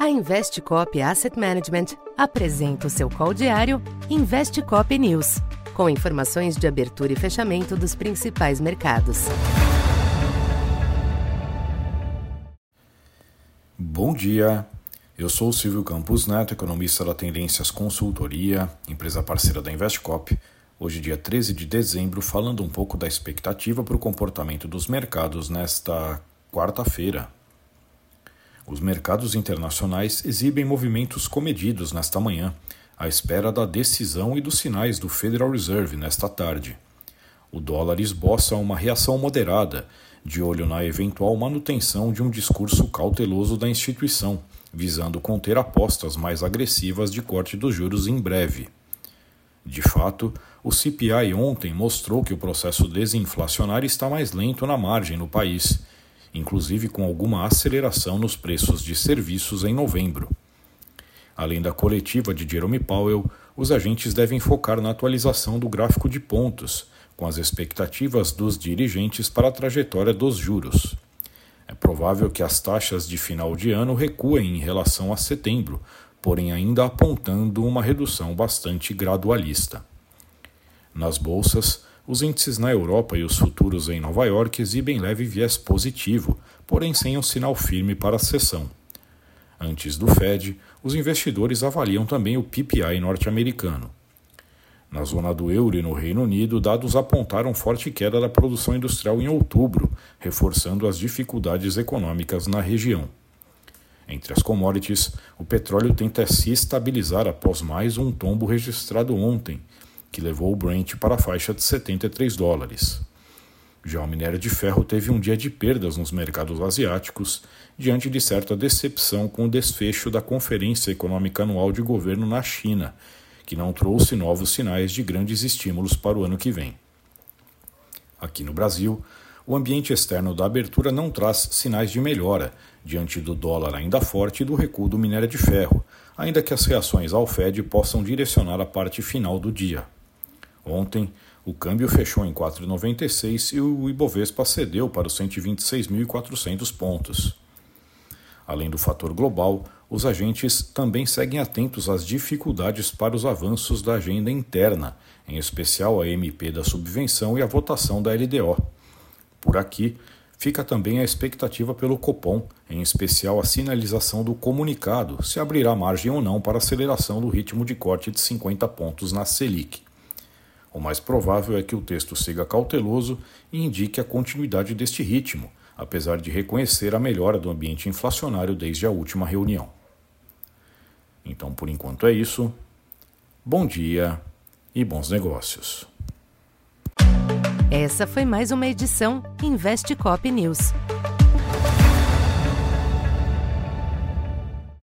A Investcop Asset Management apresenta o seu call diário Investcop News, com informações de abertura e fechamento dos principais mercados. Bom dia. Eu sou o Silvio Campos Neto, economista da Tendências Consultoria, empresa parceira da Investcop. Hoje, dia 13 de dezembro, falando um pouco da expectativa para o comportamento dos mercados nesta quarta-feira, os mercados internacionais exibem movimentos comedidos nesta manhã, à espera da decisão e dos sinais do Federal Reserve nesta tarde. O dólar esboça uma reação moderada, de olho na eventual manutenção de um discurso cauteloso da instituição, visando conter apostas mais agressivas de corte dos juros em breve. De fato, o CPI ontem mostrou que o processo desinflacionário está mais lento na margem no país inclusive com alguma aceleração nos preços de serviços em novembro. Além da coletiva de Jerome Powell, os agentes devem focar na atualização do gráfico de pontos, com as expectativas dos dirigentes para a trajetória dos juros. É provável que as taxas de final de ano recuem em relação a setembro, porém ainda apontando uma redução bastante gradualista. Nas bolsas, os índices na Europa e os futuros em Nova York exibem leve viés positivo, porém sem um sinal firme para a sessão. Antes do Fed, os investidores avaliam também o PPI norte-americano. Na zona do euro e no Reino Unido, dados apontaram forte queda da produção industrial em outubro, reforçando as dificuldades econômicas na região. Entre as commodities, o petróleo tenta se estabilizar após mais um tombo registrado ontem, que levou o Brent para a faixa de 73 dólares. Já o minério de ferro teve um dia de perdas nos mercados asiáticos, diante de certa decepção com o desfecho da Conferência Econômica Anual de Governo na China, que não trouxe novos sinais de grandes estímulos para o ano que vem. Aqui no Brasil, o ambiente externo da abertura não traz sinais de melhora, diante do dólar ainda forte e do recuo do minério de ferro, ainda que as reações ao Fed possam direcionar a parte final do dia. Ontem, o câmbio fechou em 4,96 e o Ibovespa cedeu para os 126.400 pontos. Além do fator global, os agentes também seguem atentos às dificuldades para os avanços da agenda interna, em especial a MP da subvenção e a votação da LDO. Por aqui, fica também a expectativa pelo Copom, em especial a sinalização do comunicado, se abrirá margem ou não para aceleração do ritmo de corte de 50 pontos na Selic. O mais provável é que o texto siga cauteloso e indique a continuidade deste ritmo, apesar de reconhecer a melhora do ambiente inflacionário desde a última reunião. Então, por enquanto é isso. Bom dia e bons negócios. Essa foi mais uma edição Investe Cop News.